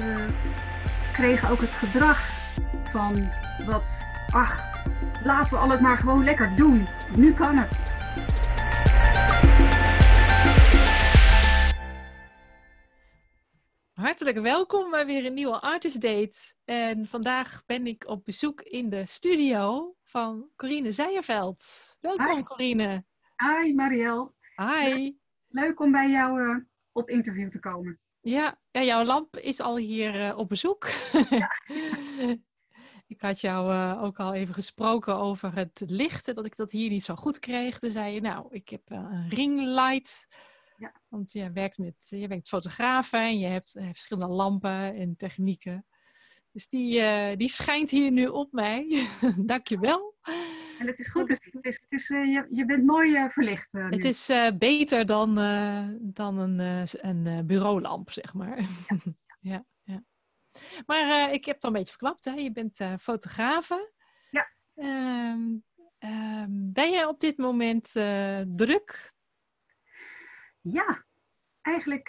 ze kregen ook het gedrag van wat, ach, laten we al het maar gewoon lekker doen. Nu kan het. Hartelijk welkom bij weer een nieuwe Artist Date. En vandaag ben ik op bezoek in de studio van Corine Zijerveld. Welkom Hi. Corine. Hi Marielle, Hi. leuk om bij jou eh, op interview te komen. Ja, ja, jouw lamp is al hier eh, op bezoek. ik had jou eh, ook al even gesproken over het licht, dat ik dat hier niet zo goed kreeg. Toen zei je, nou, ik heb eh, een ringlight. Ja. Want je werkt met, je werkt fotografen en je hebt verschillende lampen en technieken. Dus die, die schijnt hier nu op mij. Dank je wel. En het is goed, dus het is, het is, eh, je, je bent mooi eh, verlicht eh. Het is beter dan, dan een, een bureaulamp, zeg maar. Ja. ja, Maar ik heb het al een beetje verklapt, hè? Je bent fotografe. Ja. Ehm, ehm, ben je op dit moment druk? Ja, eigenlijk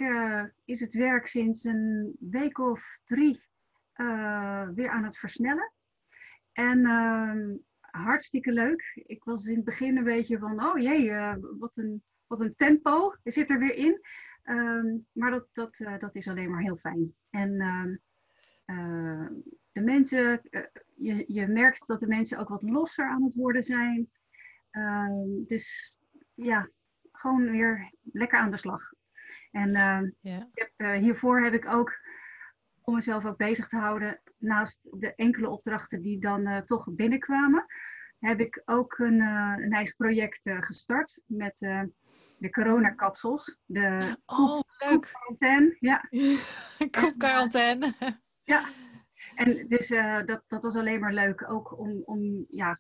is het werk sinds een week of drie weer aan het versnellen. En ehm, hartstikke leuk. Ik was in het begin een beetje van, oh jee, eh, wat, een, wat een tempo zit er weer in. Ehm, maar dat, dat, eh, dat is alleen maar heel fijn. En ehm, eh, de mensen, je, je merkt dat de mensen ook wat losser aan het worden zijn. Ehm, dus ja, gewoon weer lekker aan de slag. En Ja. heb, hiervoor heb ik ook, om mezelf ook bezig te houden, naast de enkele opdrachten die dan eh, toch binnenkwamen, heb ik ook een, eh, een eigen project eh, gestart met de coronakapsels. De Oh, leuk. quarantaine. Ja, Koopquarantaine. ja. En dus dat, dat was alleen maar leuk, ook om, om ja,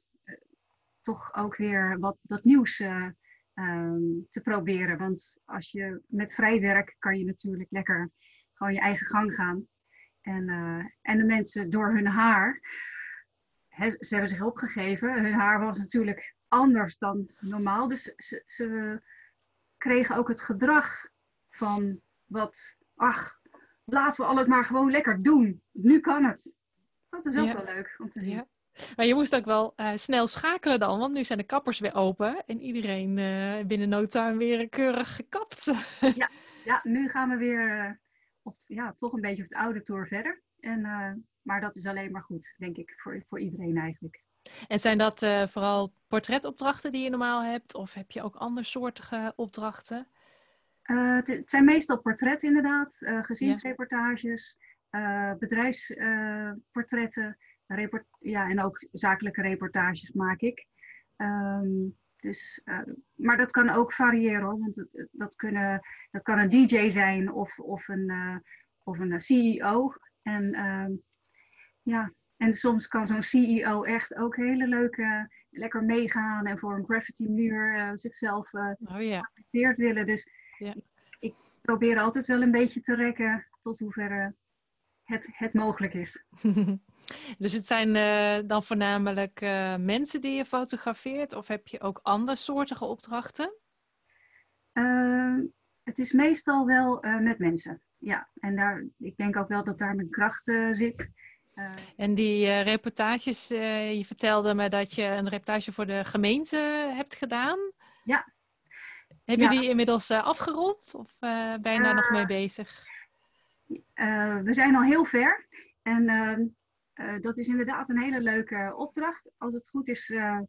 toch ook weer wat, wat nieuws eh, ehm, te proberen. Want als je met vrij werk kan je natuurlijk lekker gewoon je eigen gang gaan. En, eh, en de mensen door hun haar, ze hebben zich opgegeven. Hun haar was natuurlijk anders dan normaal. Dus ze, ze kregen ook het gedrag van wat, ach, laten we al het maar gewoon lekker doen. Nu kan het. Dat is ook Ja. wel leuk om te zien. Ja. Maar je moest ook wel eh, snel schakelen dan, want nu zijn de kappers weer open en iedereen eh, binnen no time weer keurig gekapt. Ja, nu gaan we weer op, ja, toch een beetje op de oude tour verder. En, eh, maar dat is alleen maar goed, denk ik, voor, voor iedereen eigenlijk. En zijn dat eh, vooral portretopdrachten die je normaal hebt? Of heb je ook andersoortige opdrachten? Eh, het, het zijn meestal portretten inderdaad, eh, gezinsreportages, bedrijfsportretten, report ja, en ook zakelijke reportages maak ik. Ehm, dus, eh, maar dat kan ook variëren hoor, want dat, kunnen, dat kan een DJ zijn of, of een, eh, of een CEO. En ehm, ja, en soms kan zo'n CEO echt ook hele leuke, lekker meegaan en voor een graffiti muur eh, zichzelf eh, Oh geaccepteerd willen. Dus Ja. ik probeer altijd wel een beetje te rekken tot hoever het, het mogelijk is. dus het zijn eh, dan voornamelijk eh, mensen die je fotografeert? Of heb je ook andersoortige opdrachten? Ehm, het is meestal wel eh, met mensen. Ja, en daar, ik denk ook wel dat daar mijn kracht zit. En die reportages, je vertelde me dat je een reportage voor de gemeente hebt gedaan. Ja. Heb Ja. je die inmiddels afgerond of ben je daar nog mee bezig? We zijn al heel ver. En eh, dat is inderdaad een hele leuke opdracht. Als het goed is, eh,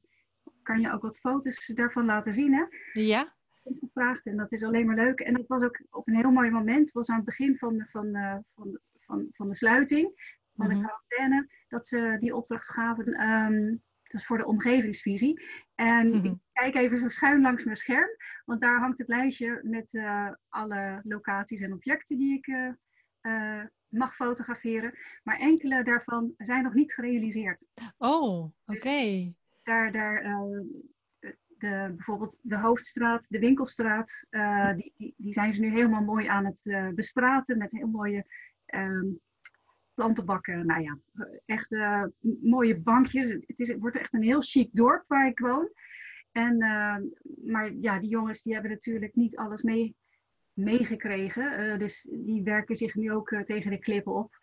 kan je ook wat foto's daarvan laten zien. Hè? Ja? gevraagd en dat is alleen maar leuk. En dat was ook op een heel mooi moment. Het was aan het begin van de, van, eh, van, van, van de sluiting, van Mhm. de quarantaine, dat ze die opdracht gaven. ehm dat is voor de omgevingsvisie. En Mhm. ik kijk even zo schuin langs mijn scherm, want daar hangt het lijstje met alle locaties en objecten die ik mag fotograferen. Maar enkele daarvan zijn nog niet gerealiseerd Oh, oké. daar, daar eh, de, bijvoorbeeld de hoofdstraat, de winkelstraat, eh, die, die, die zijn ze nu helemaal mooi aan het eh, bestraten met heel mooie ehm, plantenbakken. Nou ja, echt mooie bankjes. Het, is, het wordt echt een heel chic dorp waar ik woon. En, maar ja, die jongens die hebben natuurlijk niet alles mee, meegekregen. Eh, dus die werken zich nu ook eh, tegen de klippen op.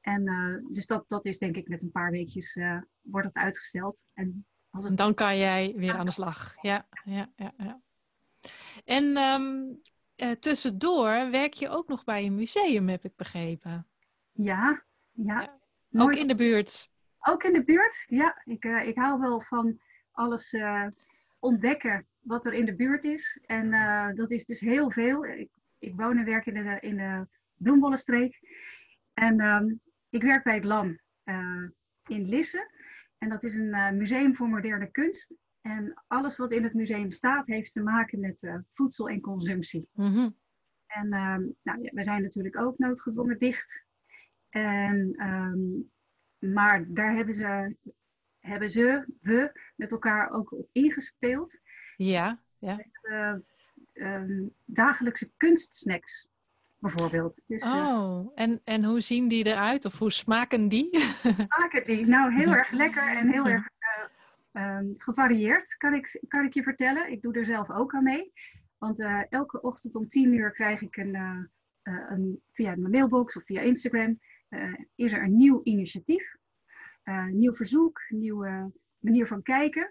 En dus dat, dat is denk ik met een paar weekjes wordt het uitgesteld. En als het... dan kan jij weer aan de slag. Ja, ja, ja. ja. En um, tussendoor werk je ook nog bij een museum, heb ik begrepen. Ja, ja. ja. Ook in de buurt. Ook in de buurt, ja. Ik, ik hou wel van alles ontdekken wat er in de buurt is. En uh, dat is dus heel veel. Ik, ik woon en werk in de, in de Bloembollenstreek. En um, ik werk bij het LAM in Lisse. En dat is een museum voor moderne kunst. En alles wat in het museum staat, heeft te maken met voedsel en consumptie. Mm -hmm. En um, nou, ja, we zijn natuurlijk ook noodgedwongen dicht. En um, maar daar hebben ze, hebben ze, we, met elkaar ook op ingespeeld. Ja, ja. Met, uh, um, dagelijkse kunstsnacks, bijvoorbeeld. Dus, eh, oh, en, en hoe zien die eruit? Of hoe smaken die? smaken die? Nou, heel erg lekker en heel erg uh, um, gevarieerd, kan ik, kan ik je vertellen. Ik doe er zelf ook aan mee. Want elke ochtend om tien uur krijg ik een, een via mijn mailbox of via Instagram is er een nieuw initiatief, nieuw verzoek, nieuwe manier van kijken.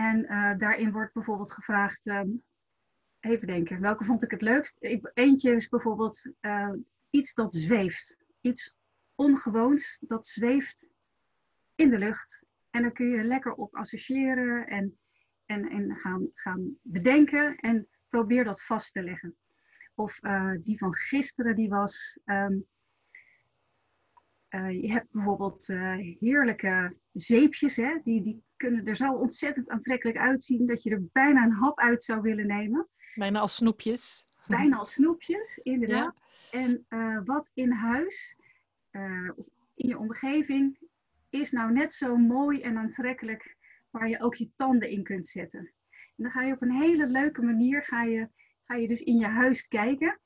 En uh, daarin wordt bijvoorbeeld gevraagd, um, even denken, welke vond ik het leukst? Eentje is bijvoorbeeld iets dat zweeft. Iets ongewoons dat zweeft in de lucht. En dan kun je lekker op associëren en, en, en gaan, gaan bedenken en probeer dat vast te leggen. Of die van gisteren, die was uh, je hebt bijvoorbeeld heerlijke zeepjes, hè? Die, die kunnen er zo ontzettend aantrekkelijk uitzien dat je er bijna een hap uit zou willen nemen. Bijna als snoepjes. Bijna als snoepjes, inderdaad. Ja. En uh, wat in huis, in je omgeving, is nou net zo mooi en aantrekkelijk waar je ook je tanden in kunt zetten. En dan ga je op een hele leuke manier, ga je, ga je dus in je huis kijken.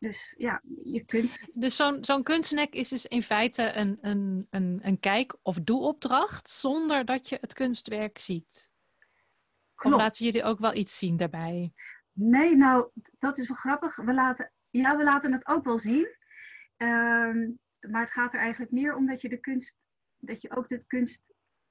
Dus ja, je kunt. Dus zo'n zo'n kunstnek is dus in feite een, een, een, een kijk- of doe-opdracht zonder dat je het kunstwerk ziet. Klopt. Of laten jullie ook wel iets zien daarbij? Nee, nou, dat is wel grappig. We laten, ja, we laten het ook wel zien. Um, maar het gaat er eigenlijk meer om dat je de kunst, dat je ook de kunst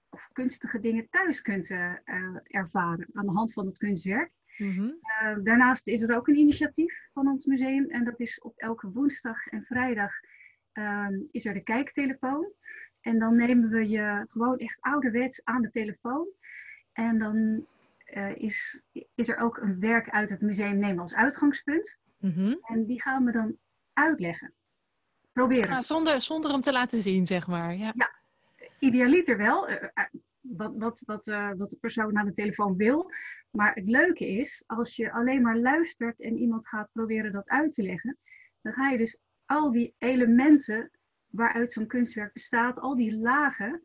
of kunstige dingen thuis kunt uh, ervaren aan de hand van het kunstwerk. Mm daarnaast is er ook een initiatief van ons museum en dat is op elke woensdag en vrijdag uh, is er de kijktelefoon. En dan nemen we je gewoon echt ouderwets aan de telefoon. En dan uh, is, is er ook een werk uit het museum nemen als uitgangspunt. Mm -hmm. En die gaan we dan uitleggen. Proberen. Ah, zonder, zonder hem te laten zien, zeg maar. Ja, ja idealiter wel. Eh, wat, wat, wat, uh, wat de persoon aan de telefoon wil. Maar het leuke is, als je alleen maar luistert en iemand gaat proberen dat uit te leggen, dan ga je dus al die elementen waaruit zo'n kunstwerk bestaat, al die lagen,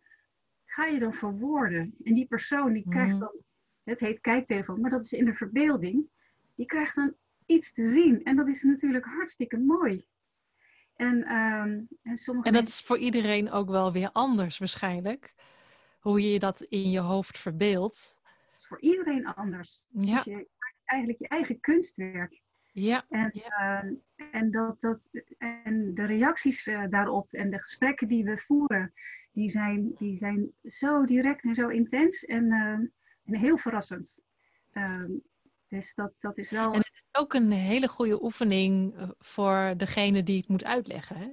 ga je dan verwoorden. En die persoon die krijgt mhm. dan, het heet kijktelefoon, maar dat is in de verbeelding, die krijgt dan iets te zien. En dat is natuurlijk hartstikke mooi. En, um, en, sommige en dat is voor iedereen ook wel weer anders waarschijnlijk hoe je dat in je hoofd verbeeldt. Voor iedereen anders. Ja. Dus je maakt eigenlijk je eigen kunstwerk. Ja. En, ja. Uh, en, dat, dat, en de reacties uh, daarop en de gesprekken die we voeren, die zijn, die zijn zo direct en zo intens en, uh, en heel verrassend. Ehm, dus dat, dat is wel. En het is ook een hele goede oefening eh, voor degene die het moet uitleggen. Hè?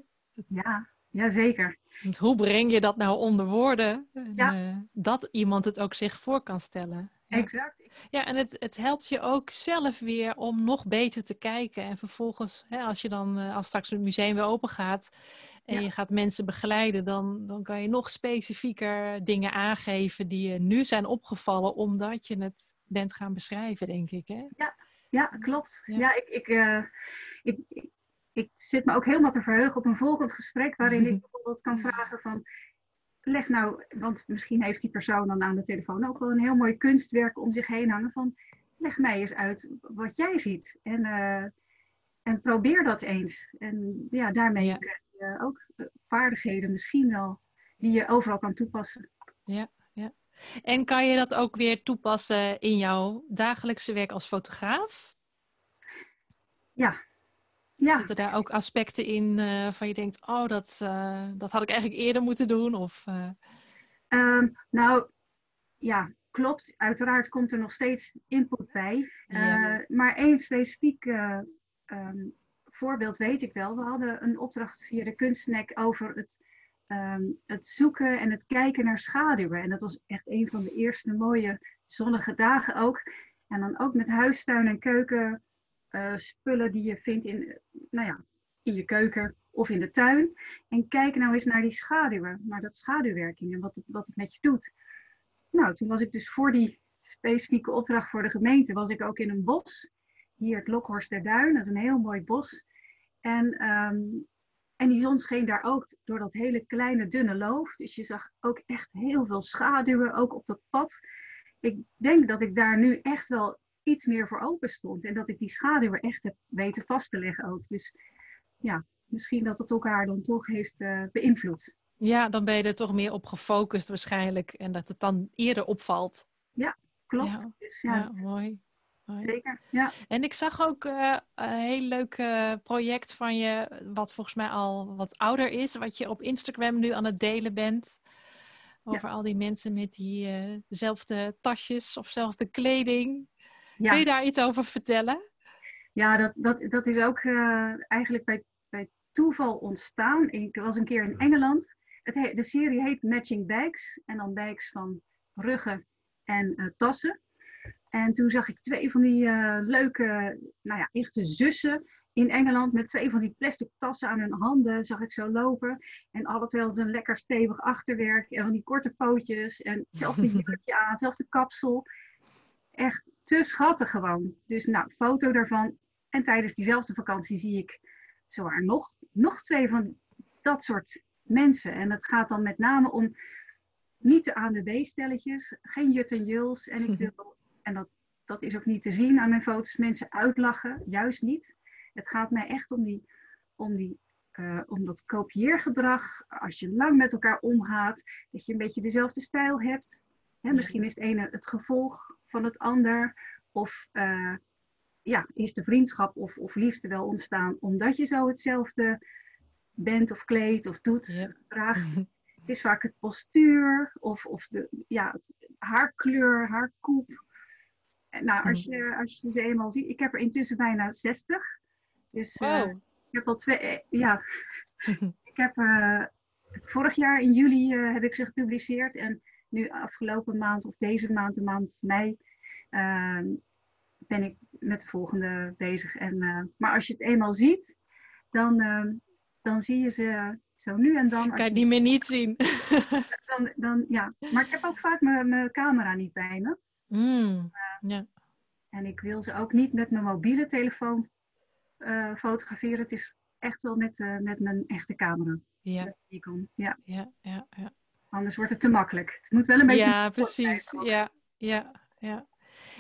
Ja, ja, zeker. Want hoe breng je dat nou onder woorden? Ja. Uh, dat iemand het ook zich voor kan stellen. Ja. Exact. Ja, en het, het helpt je ook zelf weer om nog beter te kijken. En vervolgens, hè, als je dan, uh, als straks het museum weer open gaat en ja. je gaat mensen begeleiden, dan, dan kan je nog specifieker dingen aangeven die je nu zijn opgevallen, omdat je het bent gaan beschrijven, denk ik. Hè? Ja, ja, klopt. Ja, ik, ik, uh, ik, ik zit me ook helemaal te verheugen op een volgend gesprek waarin ik bijvoorbeeld kan vragen van leg nou, want misschien heeft die persoon dan aan de telefoon ook wel een heel mooi kunstwerk om zich heen hangen van leg mij eens uit wat jij ziet en, uh, en probeer dat eens. En ja, daarmee ja. krijg je ook vaardigheden misschien wel die je overal kan toepassen. Ja, ja. En kan je dat ook weer toepassen in jouw dagelijkse werk als fotograaf? Ja, Ja. Zitten daar ook aspecten in uh, van je denkt, oh, dat, uh, dat had ik eigenlijk eerder moeten doen? Of, uh... um, nou, ja, klopt. Uiteraard komt er nog steeds input bij. Ja. Maar één specifiek um, voorbeeld weet ik wel. We hadden een opdracht via de kunstsnack over het, um, het zoeken en het kijken naar schaduwen. En dat was echt een van de eerste mooie zonnige dagen ook. En dan ook met huistuin en keuken uh, spullen die je vindt in, nou ja, in je keuken of in de tuin. En kijk nou eens naar die schaduwen, naar dat schaduwwerking en wat het, wat het met je doet. Nou, toen was ik dus voor die specifieke opdracht voor de gemeente, was ik ook in een bos. Hier het Lokhorst der Duin, dat is een heel mooi bos. En, um, en die zon scheen daar ook door dat hele kleine dunne loof. Dus je zag ook echt heel veel schaduwen, ook op dat pad. Ik denk dat ik daar nu echt wel iets meer voor open stond. En dat ik die schaduwen echt heb weten vast te leggen ook. Dus ja, misschien dat het elkaar dan toch heeft uh, beïnvloed. Ja, dan ben je er toch meer op gefocust waarschijnlijk. En dat het dan eerder opvalt. Ja, klopt. Ja, dus, ja. ja mooi. Zeker, ja. En ik zag ook uh, een heel leuk uh, project van je, wat volgens mij al wat ouder is, wat je op Instagram nu aan het delen bent. Over al die mensen met diezelfde tasjes of zelfde kleding. Kun je daar iets over vertellen? Ja, dat, dat, dat is ook uh, eigenlijk bij, bij toeval ontstaan. Ik was een keer in Engeland. Het de serie heet Matching Bags. En dan bags van ruggen en uh, tassen. En toen zag ik twee van die uh, leuke, nou ja, echte zussen in Engeland met twee van die plastic tassen aan hun handen, zag ik zo lopen. En altijd wel een lekker stevig achterwerk en van die korte pootjes en hetzelfde jurkje aan, hetzelfde kapsel. Echt te schattig gewoon. Dus nou, foto daarvan. En tijdens diezelfde vakantie zie ik zowaar nog, nog twee van dat soort mensen. En het gaat dan met name om niet de ANWB-stelletjes, geen Jut en Jules. En ik wil, en dat, dat is ook niet te zien aan mijn foto's, mensen uitlachen. Juist niet. Het gaat mij echt om, die, om, die, uh, om dat kopieergedrag. Als je lang met elkaar omgaat, dat je een beetje dezelfde stijl hebt. Hè, misschien is het ene het gevolg van het ander. Of uh, ja, is de vriendschap of, of liefde wel ontstaan omdat je zo hetzelfde bent of kleedt of doet, ja. draagt. Het is vaak het postuur of, of de ja, haarkleur, haarkoep. Nou, als mm. je, als je ze eenmaal ziet, ik heb er intussen bijna 60. Dus uh, ik heb al twee, uh, ja. ik heb uh, vorig jaar in juli heb ik ze gepubliceerd en nu afgelopen maand of deze maand, de maand mei, ehm, ben ik met de volgende bezig. En, uh, maar als je het eenmaal ziet, dan, uh, dan zie je ze zo nu en dan. Kan je niet meer niet zien. dan, dan, ja. Maar ik heb ook vaak mijn camera niet bij me. Mm, ja. En ik wil ze ook niet met mijn mobiele telefoon uh, fotograferen. Het is echt wel met, met mijn echte camera. Ja. Ja. Ja, ja, ja. Anders wordt het te makkelijk. Het moet wel een beetje. Ja, precies. Ja, ja, ja.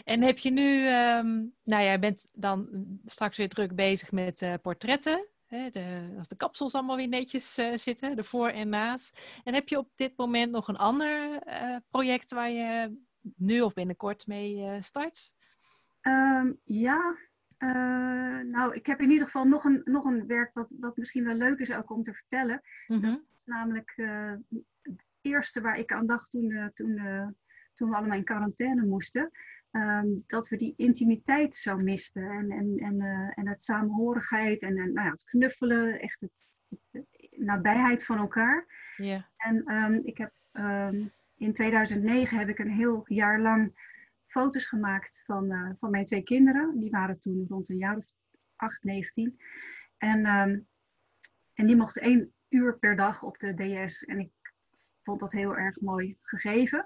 En heb je nu, um, nou jij bent dan straks weer druk bezig met uh, portretten. Hè, de, als de kapsels allemaal weer netjes uh, zitten, de voor en naast. En heb je op dit moment nog een ander uh, project waar je nu of binnenkort mee start? Um, ja, nou ik heb in ieder geval nog een, nog een werk wat, wat misschien wel leuk is ook om te vertellen. Mm -hmm. Dat is namelijk eerste waar ik aan dacht toen, toen, toen we allemaal in quarantaine moesten. Um, dat we die intimiteit zo misten. En, en, en, uh, en het samenhorigheid en, en nou ja, het knuffelen, echt het, het, nabijheid van elkaar. Yeah. En um, ik heb um, in 2009 heb ik een heel jaar lang foto's gemaakt van, uh, van mijn twee kinderen. Die waren toen rond een jaar of 8, 19. En, en die mochten één uur per dag op de DS. En ik vond dat heel erg mooi gegeven.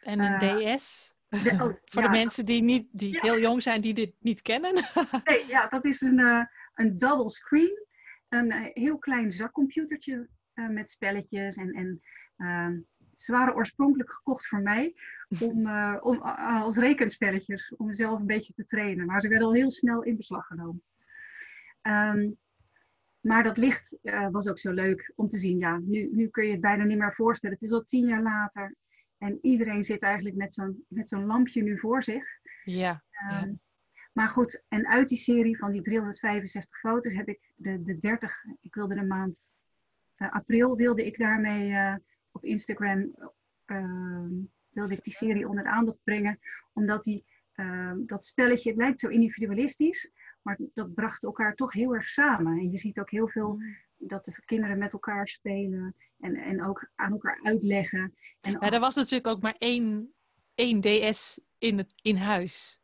En een uh, DS? De, oh, Voor ja, de mensen die, niet, die ja. heel jong zijn, die dit niet kennen. nee, ja, dat is een, uh, een double screen. Een uh, heel klein zakcomputertje met spelletjes. En, en ehm, ze waren oorspronkelijk gekocht voor mij om, om, als rekenspelletjes. Om mezelf een beetje te trainen. Maar ze werden al heel snel in beslag genomen. Um, maar dat licht was ook zo leuk om te zien. Ja, nu, nu kun je het bijna niet meer voorstellen. Het is al tien jaar later. En iedereen zit eigenlijk met zo'n, met zo'n lampje nu voor zich. Ja, um, ja. Maar goed, en uit die serie van die 365 foto's heb ik de, de 30, ik wilde de maand uh, april, wilde ik daarmee uh, op Instagram, uh, wilde ik die serie onder de aandacht brengen. Omdat die, ehm, dat spelletje, het lijkt zo individualistisch, maar dat bracht elkaar toch heel erg samen. En je ziet ook heel veel mm. dat de kinderen met elkaar spelen en, en ook aan elkaar uitleggen. En ja, er was natuurlijk ook maar één, één DS in, het, in huis.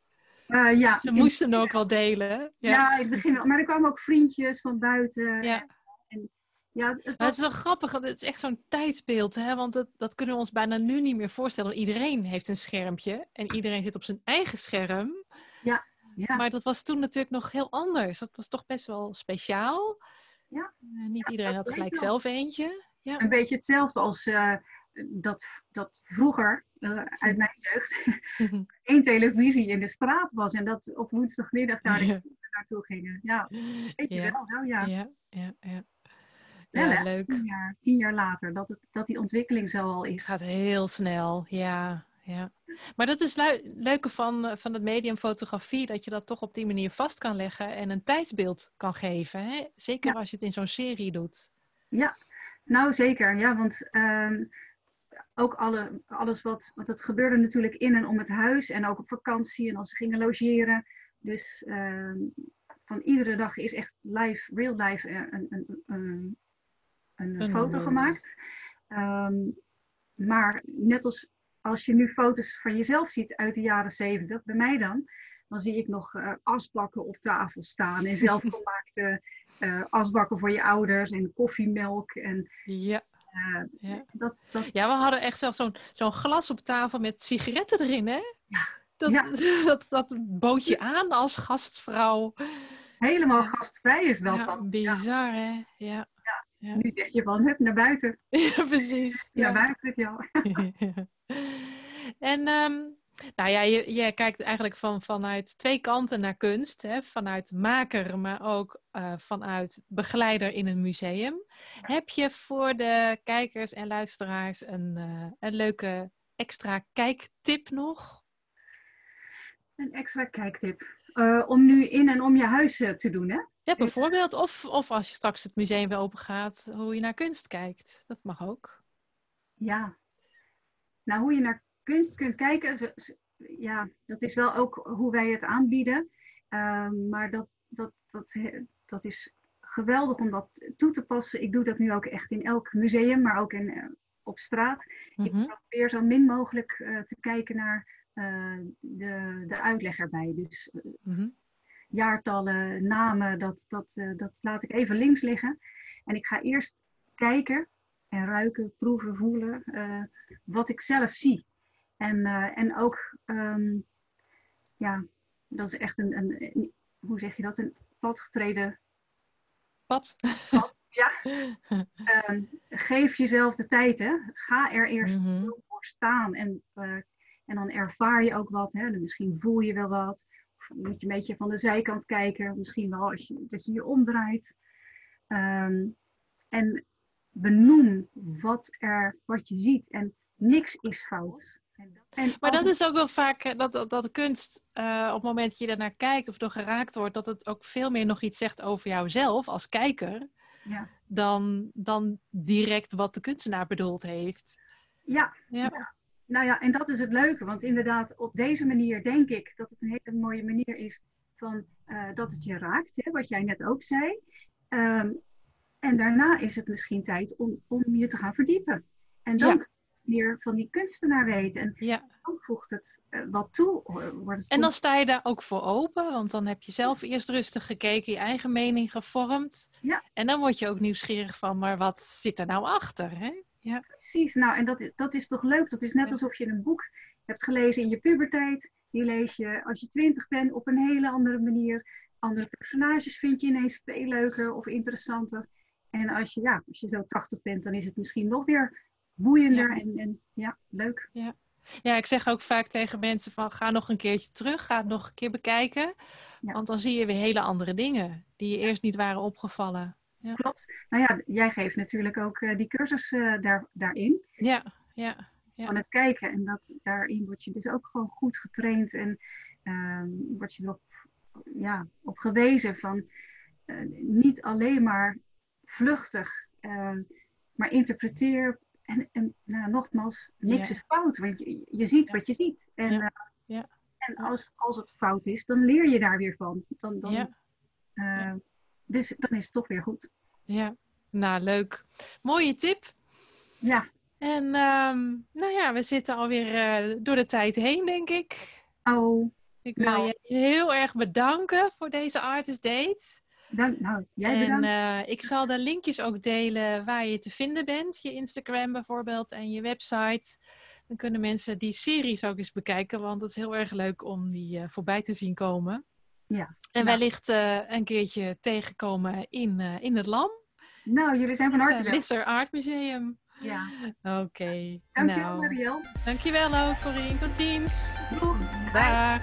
Uh, ja, Ze moesten ook wel delen. Ja. ja, in het begin wel. Maar er kwamen ook vriendjes van buiten. Ja. En, ja, het, was... het is wel grappig, het is echt zo'n tijdsbeeld, hè? want dat, dat kunnen we ons bijna nu niet meer voorstellen. Iedereen heeft een schermpje en iedereen zit op zijn eigen scherm. Ja, ja. Maar dat was toen natuurlijk nog heel anders. Dat was toch best wel speciaal. Ja. Uh, niet iedereen had gelijk zelf eentje. Ja. Een beetje hetzelfde als uh, dat, dat vroeger, uh, uit mijn jeugd, één televisie in de straat was en dat op woensdagmiddag daar ja. naartoe gingen. Ja, weet je ja. wel, zo ja. Ja, ja, ja. Wel, Ja, hè? leuk. Tien jaar, tien jaar later, dat, het, dat die ontwikkeling zo al is. Het gaat heel snel, ja. Ja. Maar dat is het leuke van, eh, van het medium fotografie, dat je dat toch op die manier vast kan leggen en een tijdsbeeld kan geven. Hè? Zeker Ja. als je het in zo'n serie doet. Ja, nou zeker. Ja, want ehm, ook alle, alles wat, want het gebeurde natuurlijk in en om het huis en ook op vakantie en als ze gingen logeren. Dus ehm, van iedere dag is echt live, real life eh, een, een, een, een, foto gemaakt. Ehm, maar net als als je nu foto's van jezelf ziet uit de jaren zeventig, bij mij dan, dan zie ik nog eh, asbakken op tafel staan en zelfgemaakte eh, asbakken voor je ouders en koffiemelk. En Ja, eh, ja. dat, dat, ja we hadden echt zelfs zo'n zo'n glas op tafel met sigaretten erin, hè? Ja. Dat, Ja. dat, dat bood je aan als gastvrouw. helemaal gastvrij is dat Ja, dan. Ja. bizar, hè? Ja. Nu zeg je van, hup, naar buiten. Ja, precies. Naar Ja. buiten, ja. en ehm, nou ja, je, je kijkt eigenlijk van, vanuit twee kanten naar kunst. Hè? Vanuit maker, maar ook eh, vanuit begeleider in een museum. Heb je voor de kijkers en luisteraars een, eh, een leuke extra kijktip nog? Een extra kijktip. Eh, om nu in en om je huis te doen, hè? Ja, bijvoorbeeld. Of, of als je straks het museum weer open gaat, hoe je naar kunst kijkt. Dat mag ook. Ja. Nou, hoe je naar kunst kunt kijken, ja, dat is wel ook hoe wij het aanbieden. Ehm, maar dat, dat, dat, dat is geweldig om dat toe te passen. Ik doe dat nu ook echt in elk museum, maar ook in, eh, op straat. Ik Mhm. probeer zo min mogelijk eh, te kijken naar eh, de, de uitleg erbij. Dus Mhm. Jaartallen, namen, dat, dat, eh, dat laat ik even links liggen. En ik ga eerst kijken en ruiken, proeven, voelen eh, wat ik zelf zie. En, eh, en ook, ehm, ja, dat is echt een, een, een- hoe zeg je dat, een padgetreden. Wat? Ja. Ehm, geef jezelf de tijd, hè. Ga er eerst Mhm. voor staan. En, en dan ervaar je ook wat, hè. Misschien voel je wel wat. Moet je een beetje van de zijkant kijken. Misschien wel als je, dat je je omdraait. Ehm, en benoem wat, er, wat je ziet. En niks is fout. En, Maar dat is ook wel vaak eh, dat, dat, dat de kunst, eh, op het moment dat je ernaar kijkt of door geraakt wordt, dat het ook veel meer nog iets zegt over jouzelf als kijker, Ja. dan, dan direct wat de kunstenaar bedoeld heeft. Ja, Ja. Nou ja, en dat is het leuke. Want inderdaad, op deze manier denk ik dat het een hele mooie manier is van eh, dat het je raakt, hè, wat jij net ook zei. Ehm, en daarna is het misschien tijd om, om je te gaan verdiepen. En dan Ja. meer van die kunstenaar weten. En Ja. dan voegt het eh, wat toe. Wordt het En dan sta je daar ook voor open, want dan heb je zelf eerst rustig gekeken, je eigen mening gevormd. Ja. En dan word je ook nieuwsgierig van, maar wat zit er nou achter? Hè? Ja. Precies, nou en dat, is- dat is toch leuk. Dat is net Ja. alsof je een boek hebt gelezen in je puberteit. Die lees je als je twintig bent op een hele andere manier. Andere personages vind je ineens veel leuker of interessanter. En als je, ja, als je zo 80 bent, dan is het misschien nog weer boeiender Ja. en, en ja, leuk. ja, ik zeg ook vaak tegen mensen van, ga nog een keertje terug, ga het nog een keer bekijken. Ja. Want dan zie je weer hele andere dingen die je eerst niet waren opgevallen. Klopt. Nou ja, jij geeft natuurlijk ook eh, die cursus eh, daar, daarin. Ja, ja. Ja. Van het kijken. En dat, daarin word je dus ook gewoon goed getraind en ehm, word je erop ja, op gewezen van niet alleen maar vluchtig, maar interpreteer. En, en nou, nogmaals, niks is fout, want je, je ziet wat je ziet. En, ja. ja. en als, als het fout is, dan leer je daar weer van. Dan, dan, Dus dan is het toch weer goed. Ja, nou leuk. Mooie tip. Ja. En um, nou ja, we zitten alweer uh, door de tijd heen, denk ik. Oh. Ik wil nou. je heel erg bedanken voor deze Artist Date. Dank, nou, jij bedankt. En uh, ik zal de linkjes ook delen waar je te vinden bent. Je Instagram bijvoorbeeld en je website. Dan kunnen mensen die series ook eens bekijken, want het is heel erg leuk om die uh, voorbij te zien komen. Ja. En wellicht een keertje tegenkomen in, in het LAM. Nou, jullie zijn van harte welkom. Het Lisser Art Museum. Ja. Oké. Okay. Dankjewel, nou. Mariel. Dankjewel ook, Corine. Tot ziens. Doeg. Dag.